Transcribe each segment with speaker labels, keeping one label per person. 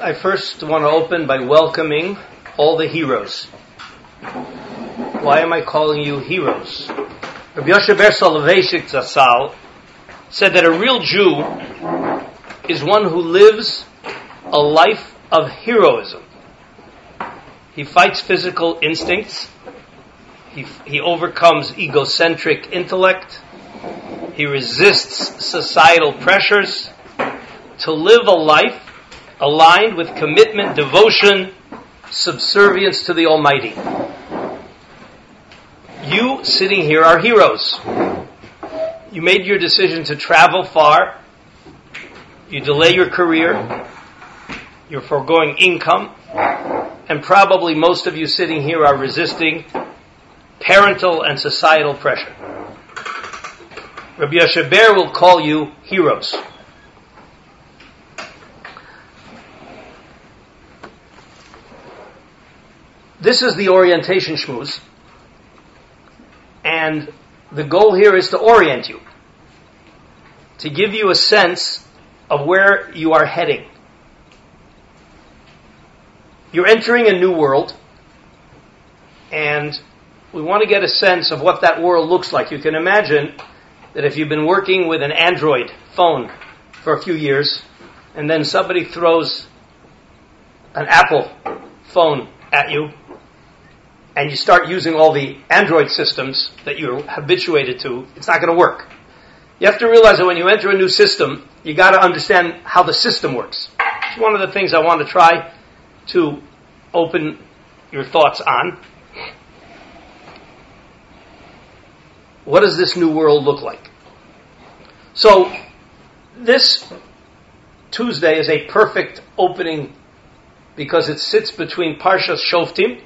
Speaker 1: I first want to open by welcoming all the heroes. Why am I calling you heroes? Rabbi Yoshe Ber Soloveitchik Zatzal said that a real Jew is one who lives a life of heroism. He fights physical instincts. He, he overcomes egocentric intellect. He resists societal pressures to live a life aligned with commitment, devotion, subservience to the Almighty. You sitting here are heroes. You made your decision to travel far. You delay your career. You're foregoing income. And probably most of you sitting here are resisting parental and societal pressure. Rabbi Yoshe Ber will call you heroes. This is the orientation schmooze. And the goal here is to orient you. To give you a sense of where you are heading. You're entering a new world. And we want to get a sense of what that world looks like. You can imagine that if you've been working with an Android phone for a few years, and then somebody throws an Apple phone at you, and you start using all the Android systems that you're habituated to, it's not going to work. You have to realize that when you enter a new system, you got to understand how the system works. It's one of the things I want to try to open your thoughts on. What does this new world look like? So, this Tuesday is a perfect opening because it sits between Parshas Shoftim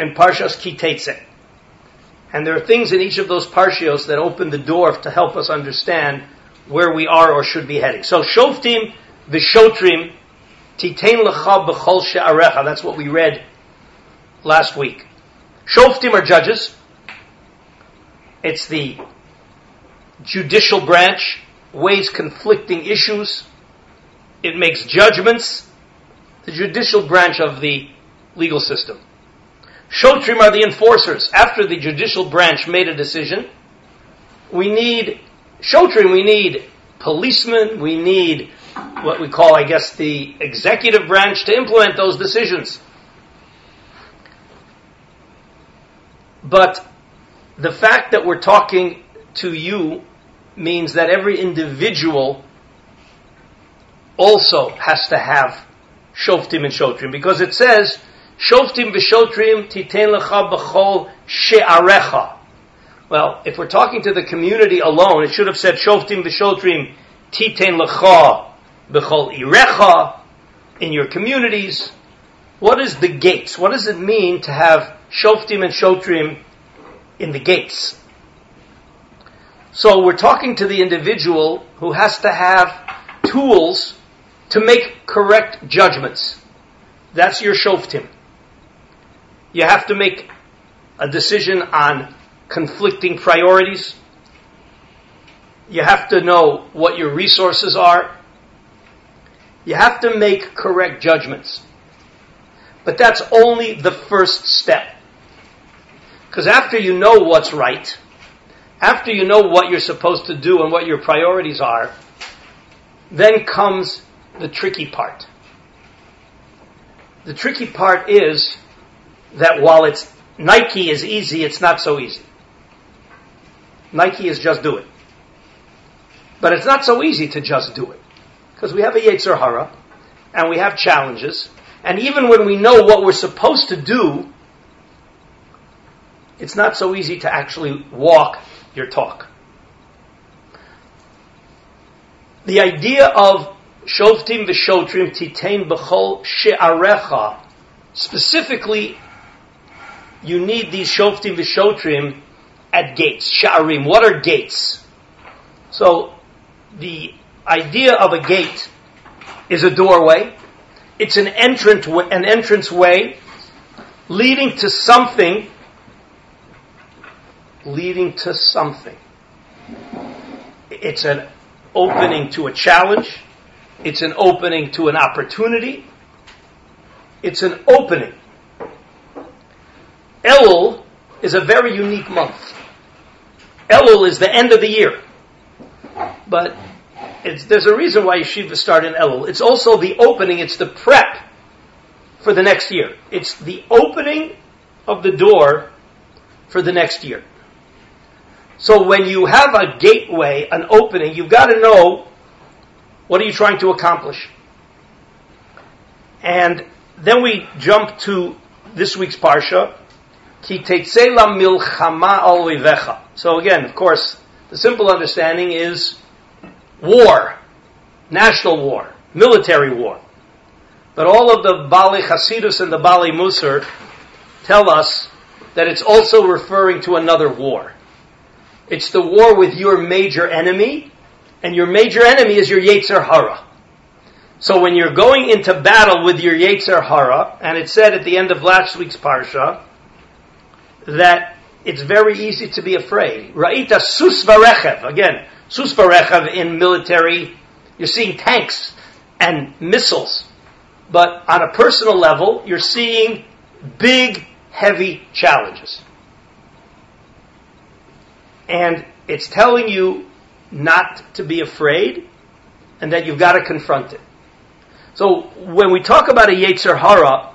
Speaker 1: and Parshas Kitetze. And there are things in each of those parshios that open the door to help us understand where we are or should be heading. So Shoftim v'Shotrim Titain lecha b'chol she'arecha. That's what we read last week. Shoftim are judges. It's the judicial branch, weighs conflicting issues. It makes judgments. The judicial branch of the legal system. Shotrim are the enforcers. After the judicial branch made a decision, we need Shotrim, we need policemen, we need what we call, I guess, the executive branch to implement those decisions. But the fact that we're talking to you means that every individual also has to have shoftim and shotrim because it says shoftim v'shotrim titen lecha b'chol she'arecha. Well, if we're talking to the community alone, it should have said shoftim v'shotrim titen lecha b'chol irecha in your communities. What is the gates? What does it mean to have shoftim and shotrim in the gates? So we're talking to the individual who has to have tools to make correct judgments. That's your shoftim. You have to make a decision on conflicting priorities. You have to know what your resources are. You have to make correct judgments. But that's only the first step. Because after you know what's right, after you know what you're supposed to do and what your priorities are, then comes the tricky part. The tricky part is that while it's Nike is easy, it's not so easy. Nike is just do it. But it's not so easy to just do it. Because we have a Yetzer Hara, and we have challenges, and even when we know what we're supposed to do, it's not so easy to actually walk your talk. The idea of Shoftim v'shotrim titain b'chol she'arecha, specifically, you need these Shoftim v'shotrim at gates, sha'arim. What are gates? So, the idea of a gate is a doorway. It's an entrance, an entrance way leading to something leading to something. It's an opening to a challenge. It's an opening to an opportunity. It's an opening. Elul is a very unique month. Elul is the end of the year. But there's a reason why yeshiva start in Elul. It's also the opening, it's the prep for the next year. It's the opening of the door for the next year. So when you have a gateway, an opening, you've got to know what are you trying to accomplish. And then we jump to this week's parsha, Ki milchama So again, of course, the simple understanding is war, national war, military war. But all of the Baalei Chasidus and the Baalei Musar tell us that it's also referring to another war. It's the war with your major enemy, and your major enemy is your Yetzer Hara. So when you're going into battle with your Yetzer Hara, and it said at the end of last week's Parsha, that it's very easy to be afraid. Ra'ita sus varechev. Again, sus varechev in military, you're seeing tanks and missiles. But on a personal level, you're seeing big, heavy challenges. And it's telling you not to be afraid and that you've got to confront it. So when we talk about a Yetzer Hara,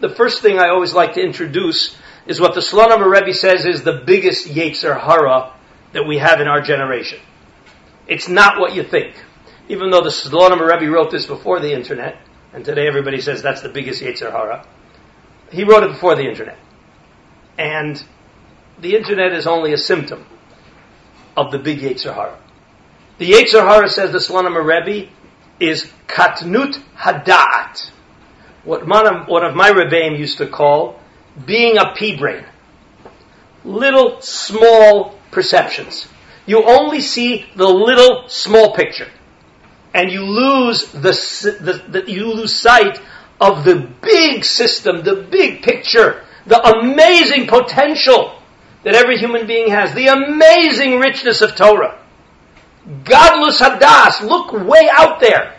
Speaker 1: the first thing I always like to introduce is what the Slonim Rebbe says is the biggest Yetzer Hara that we have in our generation. It's not what you think. Even though the Slonim Rebbe wrote this before the internet, and today everybody says that's the biggest Yetzer Hara, he wrote it before the internet. And the internet is only a symptom of the big Yetzer Hara. The Yetzer Hara, says the Slonim Rebbe, is katnut hadat. What one of, of my rebbeim used to call being a pea brain. Little small perceptions. You only see the little small picture. And you lose the, the, the, you lose sight of the big system, the big picture, the amazing potential that every human being has, the amazing richness of Torah. Gadlus Hadas, look way out there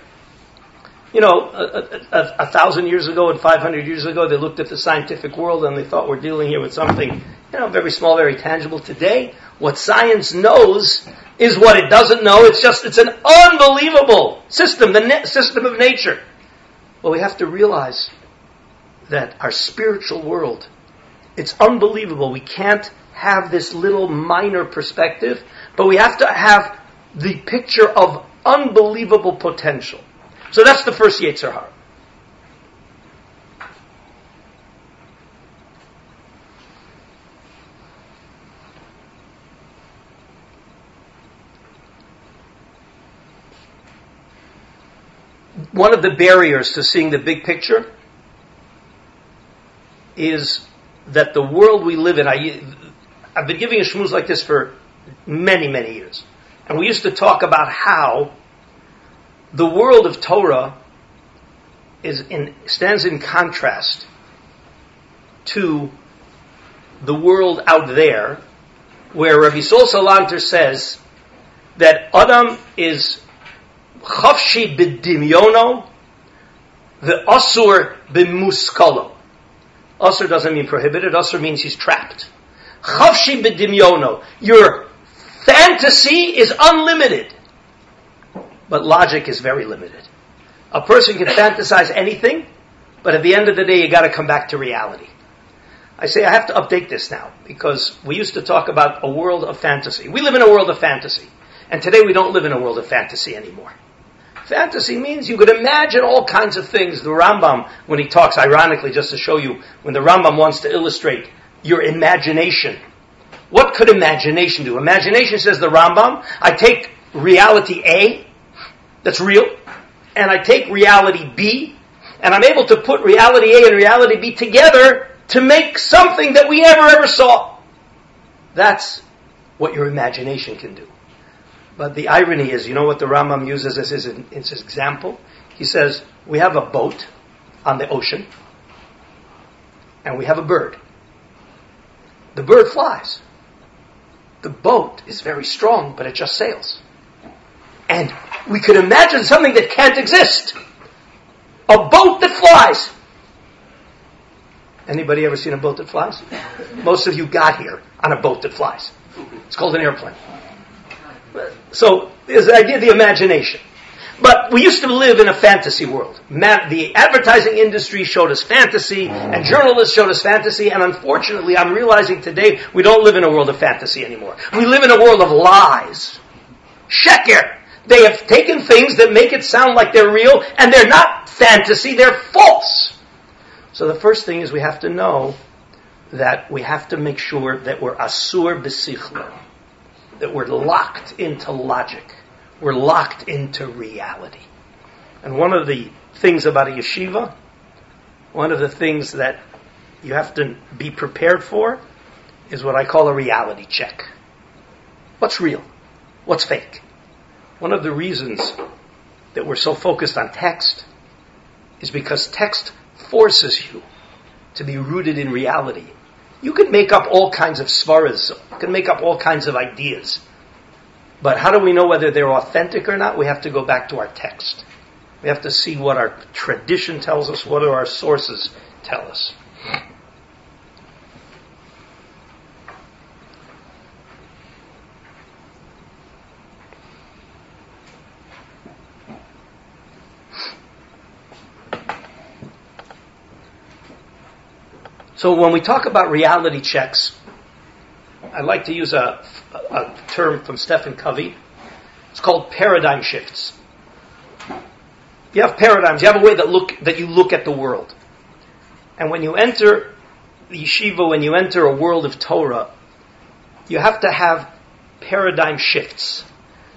Speaker 1: you know, a, a, a, thousand years ago and 500 years ago, they looked at the scientific world and they thought we're dealing here with something, you know, very small, very tangible. Today, what science knows is what it doesn't know. It's just, it's an unbelievable system, the ne- system of nature. Well, we have to realize that our spiritual world, it's unbelievable. We can't have this little minor perspective, but we have to have the picture of unbelievable potential. So that's the first Yetzer Hara. One of the barriers to seeing the big picture is that the world we live in, I, I've been giving a shmooze like this for many, many years. And we used to talk about how the world of Torah is in, stands in contrast to the world out there, where Rabbi Sol Salanter says that Adam is chafshi b'dimyono, the asur b'muskalo. Asur doesn't mean prohibited, asur means he's trapped. Chafshi b'dimyono, your fantasy is unlimited. But logic is very limited. A person can fantasize anything, but at the end of the day, you gotta come back to reality. I say I have to update this now because we used to talk about a world of fantasy. We live in a world of fantasy. And today we don't live in a world of fantasy anymore. Fantasy means you could imagine all kinds of things. The Rambam, when he talks, ironically, just to show you, when the Rambam wants to illustrate your imagination, what could imagination do? Imagination, says the Rambam, I take reality A, that's real, and I take reality B, and I'm able to put reality A and reality B together to make something that we never ever saw. That's what your imagination can do. But the irony is, you know what the Rambam uses as his, as his example? He says, we have a boat on the ocean, and we have a bird. The bird flies. The boat is very strong, but it just sails. And we could imagine something that can't exist. A boat that flies. Anybody ever seen a boat that flies? Most of you got here on a boat that flies. It's called an airplane. So there's the idea of the imagination. But we used to live in a fantasy world. the advertising industry showed us fantasy, and journalists showed us fantasy, and unfortunately, I'm realizing today we don't live in a world of fantasy anymore. We live in a world of lies. Sheker. They have taken things that make it sound like they're real, and they're not fantasy, they're false. So the first thing is we have to know that we have to make sure that we're asur besichlo, that we're locked into logic. We're locked into reality. And one of the things about a yeshiva, one of the things that you have to be prepared for is what I call a reality check. What's real? What's fake? One of the reasons that we're so focused on text is because text forces you to be rooted in reality. You can make up all kinds of svaras, you can make up all kinds of ideas. But how do we know whether they're authentic or not? We have to go back to our text. We have to see what our tradition tells us, what do our sources tell us. So when we talk about reality checks, I like to use a, a term from Stephen Covey. It's called paradigm shifts. You have paradigms. You have a way that look that you look at the world. And when you enter the yeshiva, when you enter a world of Torah, you have to have paradigm shifts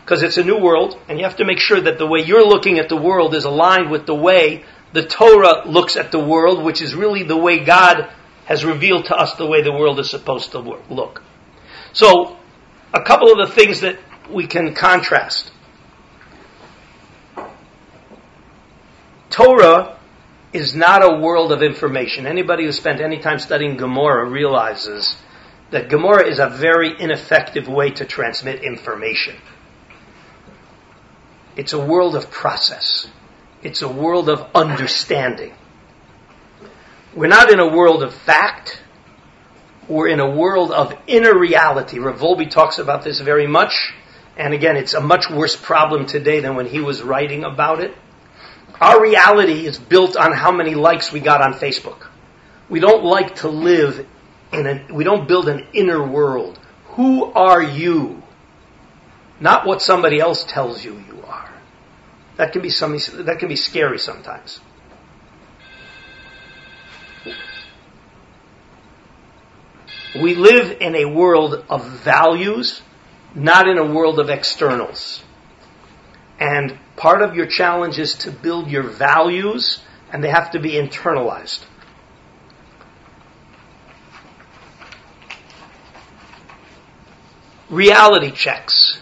Speaker 1: because it's a new world, and you have to make sure that the way you're looking at the world is aligned with the way the Torah looks at the world, which is really the way God has revealed to us the way the world is supposed to look. So, a couple of the things that we can contrast. Torah is not a world of information. Anybody who spent any time studying Gemara realizes that Gemara is a very ineffective way to transmit information. It's a world of process. It's a world of understanding. We're not in a world of fact. We're in a world of inner reality. Rav talks about this very much. And again, it's a much worse problem today than when he was writing about it. Our reality is built on how many likes we got on Facebook. We don't like to live in a, we don't build an inner world. Who are you? Not what somebody else tells you you are. That can be some, that can be scary sometimes. We live in a world of values, not in a world of externals. And part of your challenge is to build your values, and they have to be internalized. Reality checks.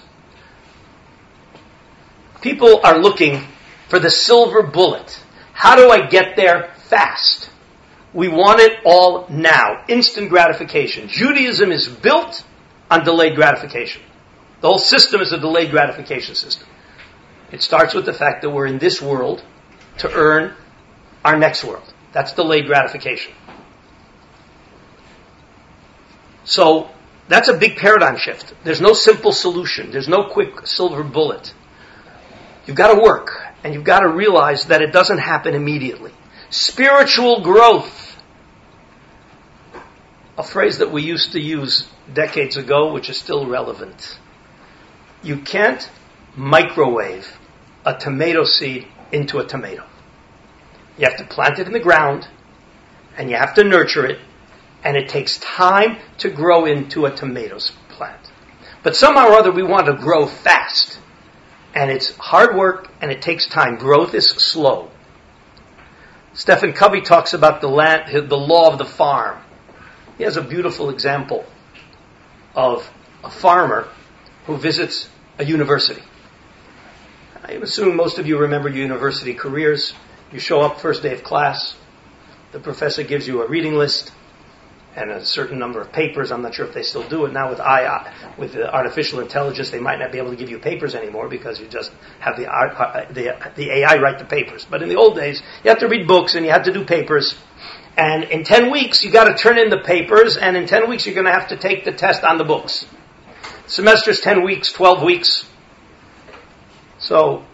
Speaker 1: People are looking for the silver bullet. How do I get there fast? We want it all now. Instant gratification. Judaism is built on delayed gratification. The whole system is a delayed gratification system. It starts with the fact that we're in this world to earn our next world. That's delayed gratification. So that's a big paradigm shift. There's no simple solution. There's no quick silver bullet. You've got to work and you've got to realize that it doesn't happen immediately. Spiritual growth a phrase that we used to use decades ago, which is still relevant. You can't microwave a tomato seed into a tomato. You have to plant it in the ground, and you have to nurture it, and it takes time to grow into a tomato plant. But somehow or other, we want to grow fast. And it's hard work, and it takes time. Growth is slow. Stephen Covey talks about the, land, the law of the farm. He has a beautiful example of a farmer who visits a university. I assume most of you remember your university careers. You show up first day of class. The professor gives you a reading list and a certain number of papers. I'm not sure if they still do it now with AI, with artificial intelligence. They might not be able to give you papers anymore because you just have the, uh, the, the AI write the papers. But in the old days, you had to read books and you had to do papers. And in 10 weeks, you got to turn in the papers, and in 10 weeks, you're going to have to take the test on the books. Semester's 10 weeks, 12 weeks. So,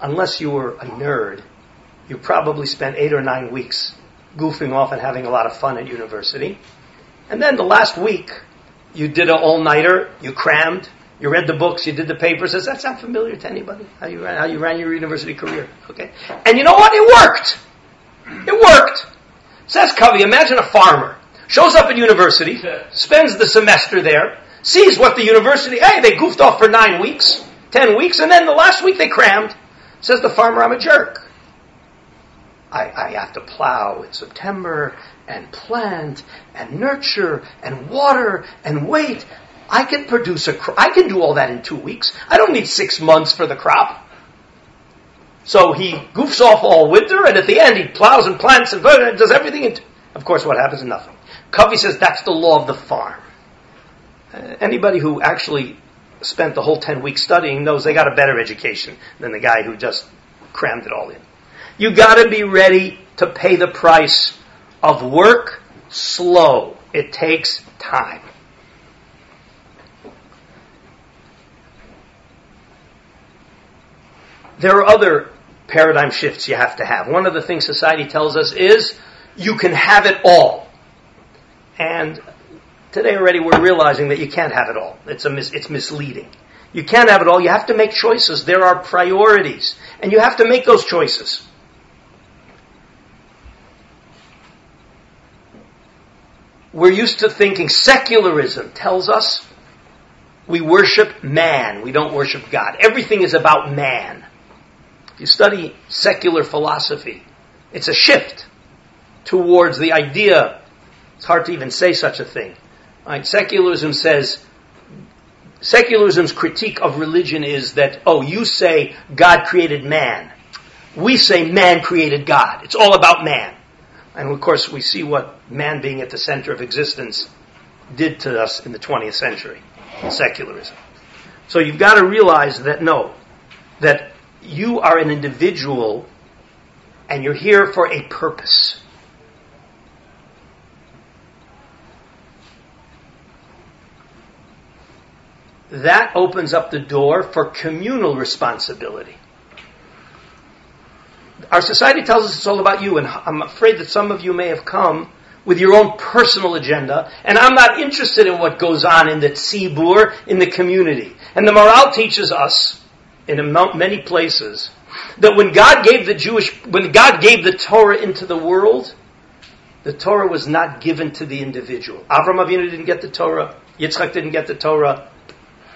Speaker 1: unless you were a nerd, you probably spent eight or nine weeks goofing off and having a lot of fun at university. And then the last week, you did an all-nighter, you crammed, you read the books, you did the papers. Does that sound familiar to anybody? How you ran, how you ran your university career? Okay. And you know what? It worked. It worked. Says Covey, imagine a farmer shows up at university, spends the semester there, sees what the university, hey, they goofed off for nine weeks, ten weeks, and then the last week they crammed. Says the farmer, I'm a jerk. I, I have to plow in September and plant and nurture and water and wait. I can produce a crop. I can do all that in two weeks. I don't need six months for the crop. So he goofs off all winter, and at the end he plows and plants and does everything. And of course, what happens nothing. Covey says that's the law of the farm. Uh, anybody who actually spent the whole ten weeks studying knows they got a better education than the guy who just crammed it all in. You got to be ready to pay the price of work slow. It takes time. There are other paradigm shifts you have to have. One of the things society tells us is you can have it all. And today already we're realizing that you can't have it all. It's, a mis- it's misleading. You can't have it all. You have to make choices. There are priorities. And you have to make those choices. We're used to thinking secularism tells us we worship man. We don't worship God. Everything is about man. If you study secular philosophy, it's a shift towards the idea. It's hard to even say such a thing. Right? Secularism says, secularism's critique of religion is that, oh, you say God created man. We say man created God. It's all about man. And of course, we see what man being at the center of existence did to us in the 20th century, secularism. So you've got to realize that no, that you are an individual and you're here for a purpose. That opens up the door for communal responsibility. Our society tells us it's all about you, and I'm afraid that some of you may have come with your own personal agenda, and I'm not interested in what goes on in the tzibur, in the community. And the Maharal teaches us in many places that when God gave the Jewish, when God gave the Torah into the world, the Torah was not given to the individual. Avram Avinu didn't get the Torah. Yitzchak didn't get the Torah.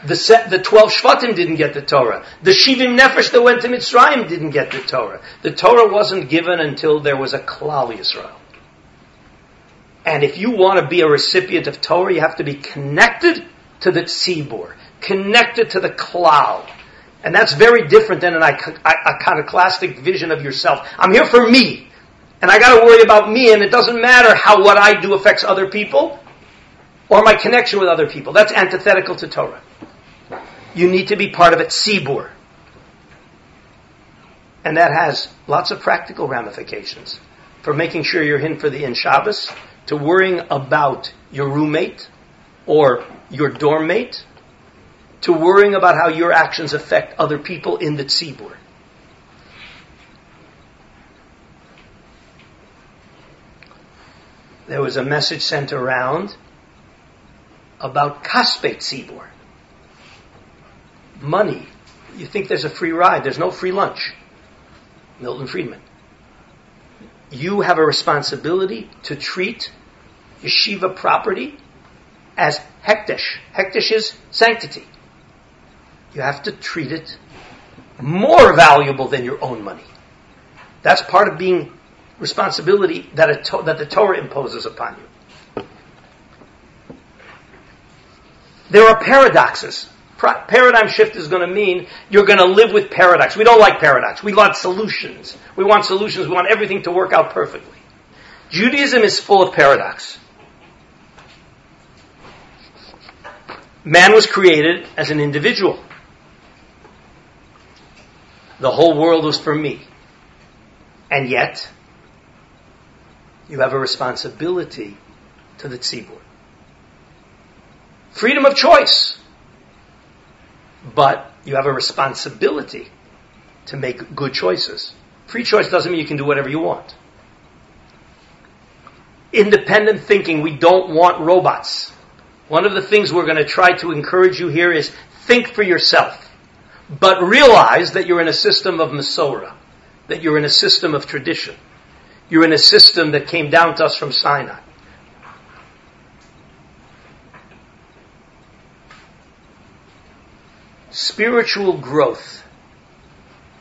Speaker 1: The, set, the 12 Shvatim didn't get the Torah. The Shivim Nefesh that went to Mitzrayim didn't get the Torah. The Torah wasn't given until there was a Klal Yisrael. And if you want to be a recipient of Torah, you have to be connected to the Tzibur, connected to the Klal. And that's very different than an iconoclastic vision of yourself. I'm here for me. And I gotta worry about me, and it doesn't matter how what I do affects other people or my connection with other people. That's antithetical to Torah. You need to be part of a tzibur. And that has lots of practical ramifications. For making sure you're in for the in Shabbos, to worrying about your roommate or your dorm mate, to worrying about how your actions affect other people in the tzibur. There was a message sent around about Kaspe Tzibur money. You think there's a free ride. There's no free lunch. Milton Friedman. You have a responsibility to treat yeshiva property as hekdesh. Hekdesh is sanctity. You have to treat it more valuable than your own money. That's part of being responsibility that, to- that the Torah imposes upon you. There are paradoxes paradigm shift is going to mean you're going to live with paradox. We don't like paradox. We want solutions. We want solutions. We want everything to work out perfectly. Judaism is full of paradox. Man was created as an individual. The whole world was for me. And yet, You have a responsibility to the tzibur. Freedom of choice. But you have a responsibility to make good choices. Free choice doesn't mean you can do whatever you want. Independent thinking, we don't want robots. One of the things we're going to try to encourage you here is think for yourself. But realize that you're in a system of Masorah, that you're in a system of tradition. You're in a system that came down to us from Sinai. Spiritual growth.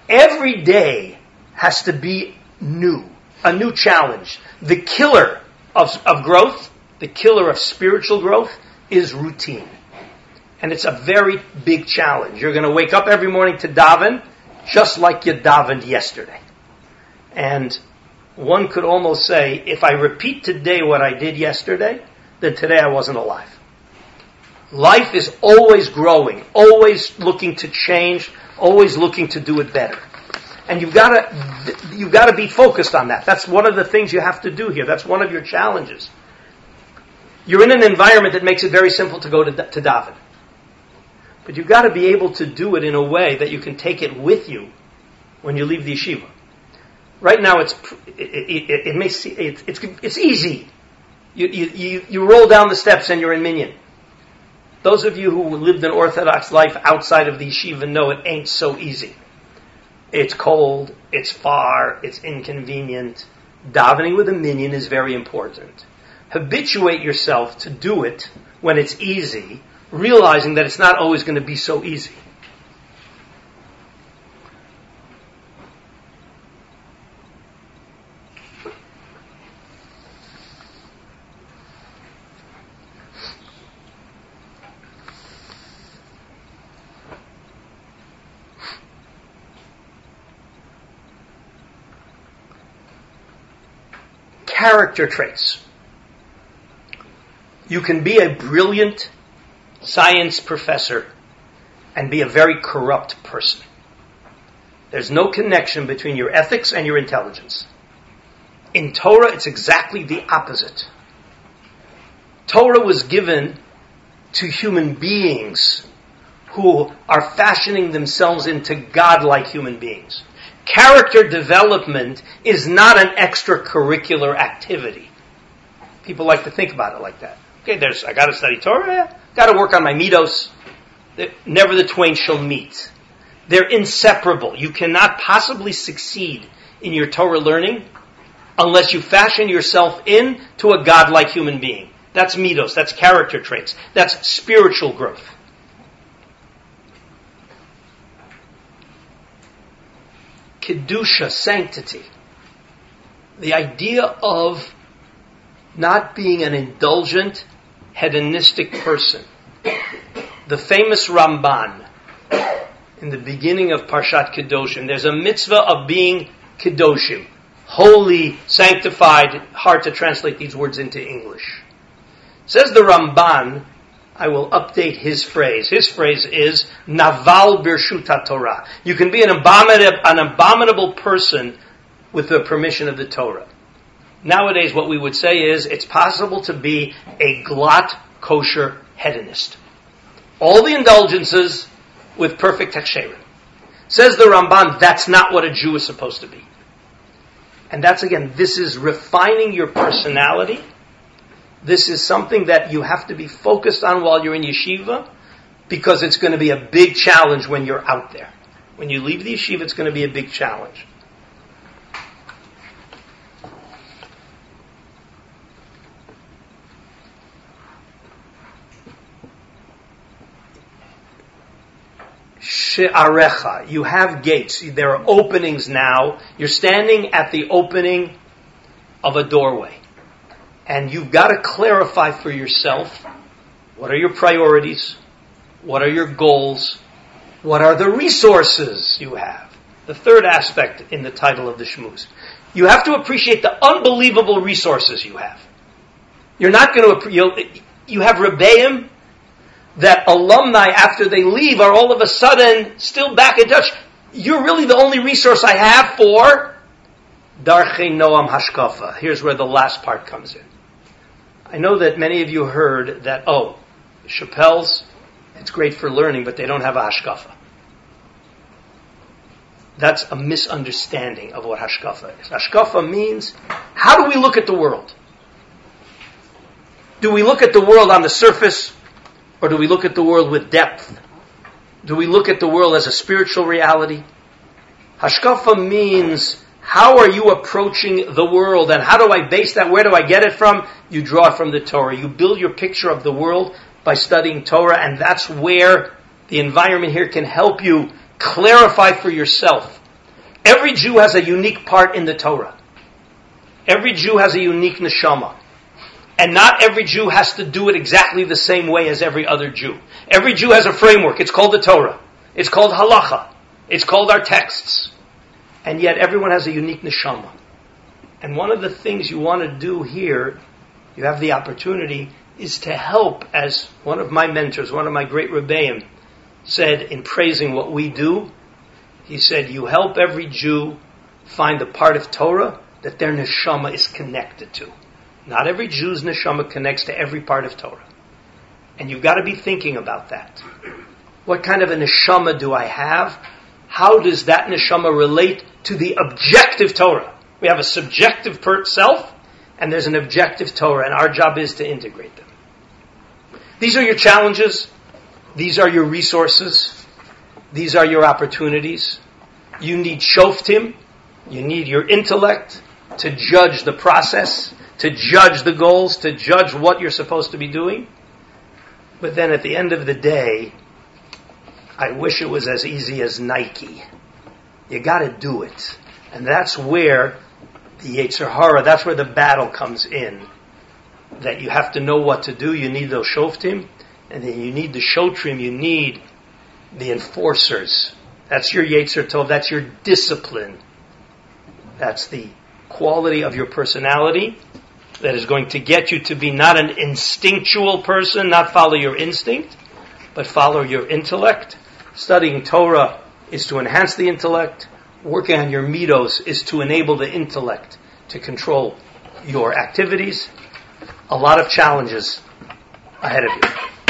Speaker 1: Every day has to be new, a new challenge. The killer of, of growth, the killer of spiritual growth, is routine. And it's a very big challenge. You're going to wake up every morning to daven just like you davened yesterday. And one could almost say, if I repeat today what I did yesterday, then today I wasn't alive. Life is always growing, always looking to change, always looking to do it better. And you've got to, you've got to be focused on that. That's one of the things you have to do here. That's one of your challenges. You're in an environment that makes it very simple to go to, to daven. But you've got to be able to do it in a way that you can take it with you when you leave the yeshiva. Right now, it's it, it, it may see, it's, it's it's easy. You, you you roll down the steps and you're in minyan. Those of you who lived an Orthodox life outside of the yeshiva know it ain't so easy. It's cold, it's far, it's inconvenient. Davening with a minyan is very important. Habituate yourself to do it when it's easy realizing that it's not always going to be so easy. Character traits. You can be a brilliant science professor and be a very corrupt person. There's no connection between your ethics and your intelligence. In Torah, it's exactly the opposite. Torah was given to human beings who are fashioning themselves into godlike human beings. Character development is not an extracurricular activity. People like to think about it like that. Okay, there's, I gotta study Torah, gotta work on my midos. Never the twain shall meet. They're inseparable. You cannot possibly succeed in your Torah learning unless you fashion yourself into a godlike human being. That's midos, that's character traits, that's spiritual growth. Kedusha, sanctity. The idea of not being an indulgent, hedonistic person. The famous Ramban, in the beginning of Parshat Kedoshim, there's a mitzvah of being Kedoshim, holy, sanctified, hard to translate these words into English. Says the Ramban, I will update his phrase. His phrase is Naval Birshuta Torah. You can be an abominable, an abominable person with the permission of the Torah. Nowadays, what we would say is it's possible to be a glatt kosher hedonist. All the indulgences with perfect hechsherim. Says the Ramban, that's not what a Jew is supposed to be. And that's again, this is refining your personality. This is something that you have to be focused on while you're in yeshiva because it's going to be a big challenge when you're out there. When you leave the yeshiva, it's going to be a big challenge. She'arecha. You have gates. There are openings now. You're standing at the opening of a doorway. And you've got to clarify for yourself what are your priorities? What are your goals? What are the resources you have? The third aspect in the title of the Shmuz. You have to appreciate the unbelievable resources you have. You're not going to, you have Rebbeim that alumni, after they leave, are all of a sudden still back in touch. You're really the only resource I have for Darche Noam Hashkafa. Here's where the last part comes in. I know that many of you heard that, oh, Shapell's, it's great for learning, but they don't have a Hashkafa. That's a misunderstanding of what Hashkafa is. Hashkafa means, how do we look at the world? Do we look at the world on the surface, or do we look at the world with depth? Do we look at the world as a spiritual reality? Hashkafa means how are you approaching the world and how do I base that? Where do I get it from? You draw it from the Torah. You build your picture of the world by studying Torah and that's where the environment here can help you clarify for yourself. Every Jew has a unique part in the Torah. Every Jew has a unique neshama. And not every Jew has to do it exactly the same way as every other Jew. Every Jew has a framework. It's called the Torah. It's called halacha. It's called our texts. And yet everyone has a unique neshama. And one of the things you want to do here, you have the opportunity, is to help, as one of my mentors, one of my great rebbeim, said in praising what we do, he said, you help every Jew find the part of Torah that their neshama is connected to. Not every Jew's neshama connects to every part of Torah. And you've got to be thinking about that. What kind of a neshama do I have? How does that neshama relate to the objective Torah? We have a subjective self, and there's an objective Torah, and our job is to integrate them. These are your challenges. These are your resources. These are your opportunities. You need shoftim. You need your intellect to judge the process to judge the goals, to judge what you're supposed to be doing. But then at the end of the day, I wish it was as easy as Nike. You gotta do it. And that's where the Yetzer Hara, that's where the battle comes in. That you have to know what to do, you need those Shoftim, and then you need the Shotrim, you need the enforcers. That's your Yetzer Tov, that's your discipline. That's the quality of your personality that is going to get you to be not an instinctual person, not follow your instinct, but follow your intellect. Studying Torah is to enhance the intellect. Working on your midos is to enable the intellect to control your activities. A lot of challenges ahead of you.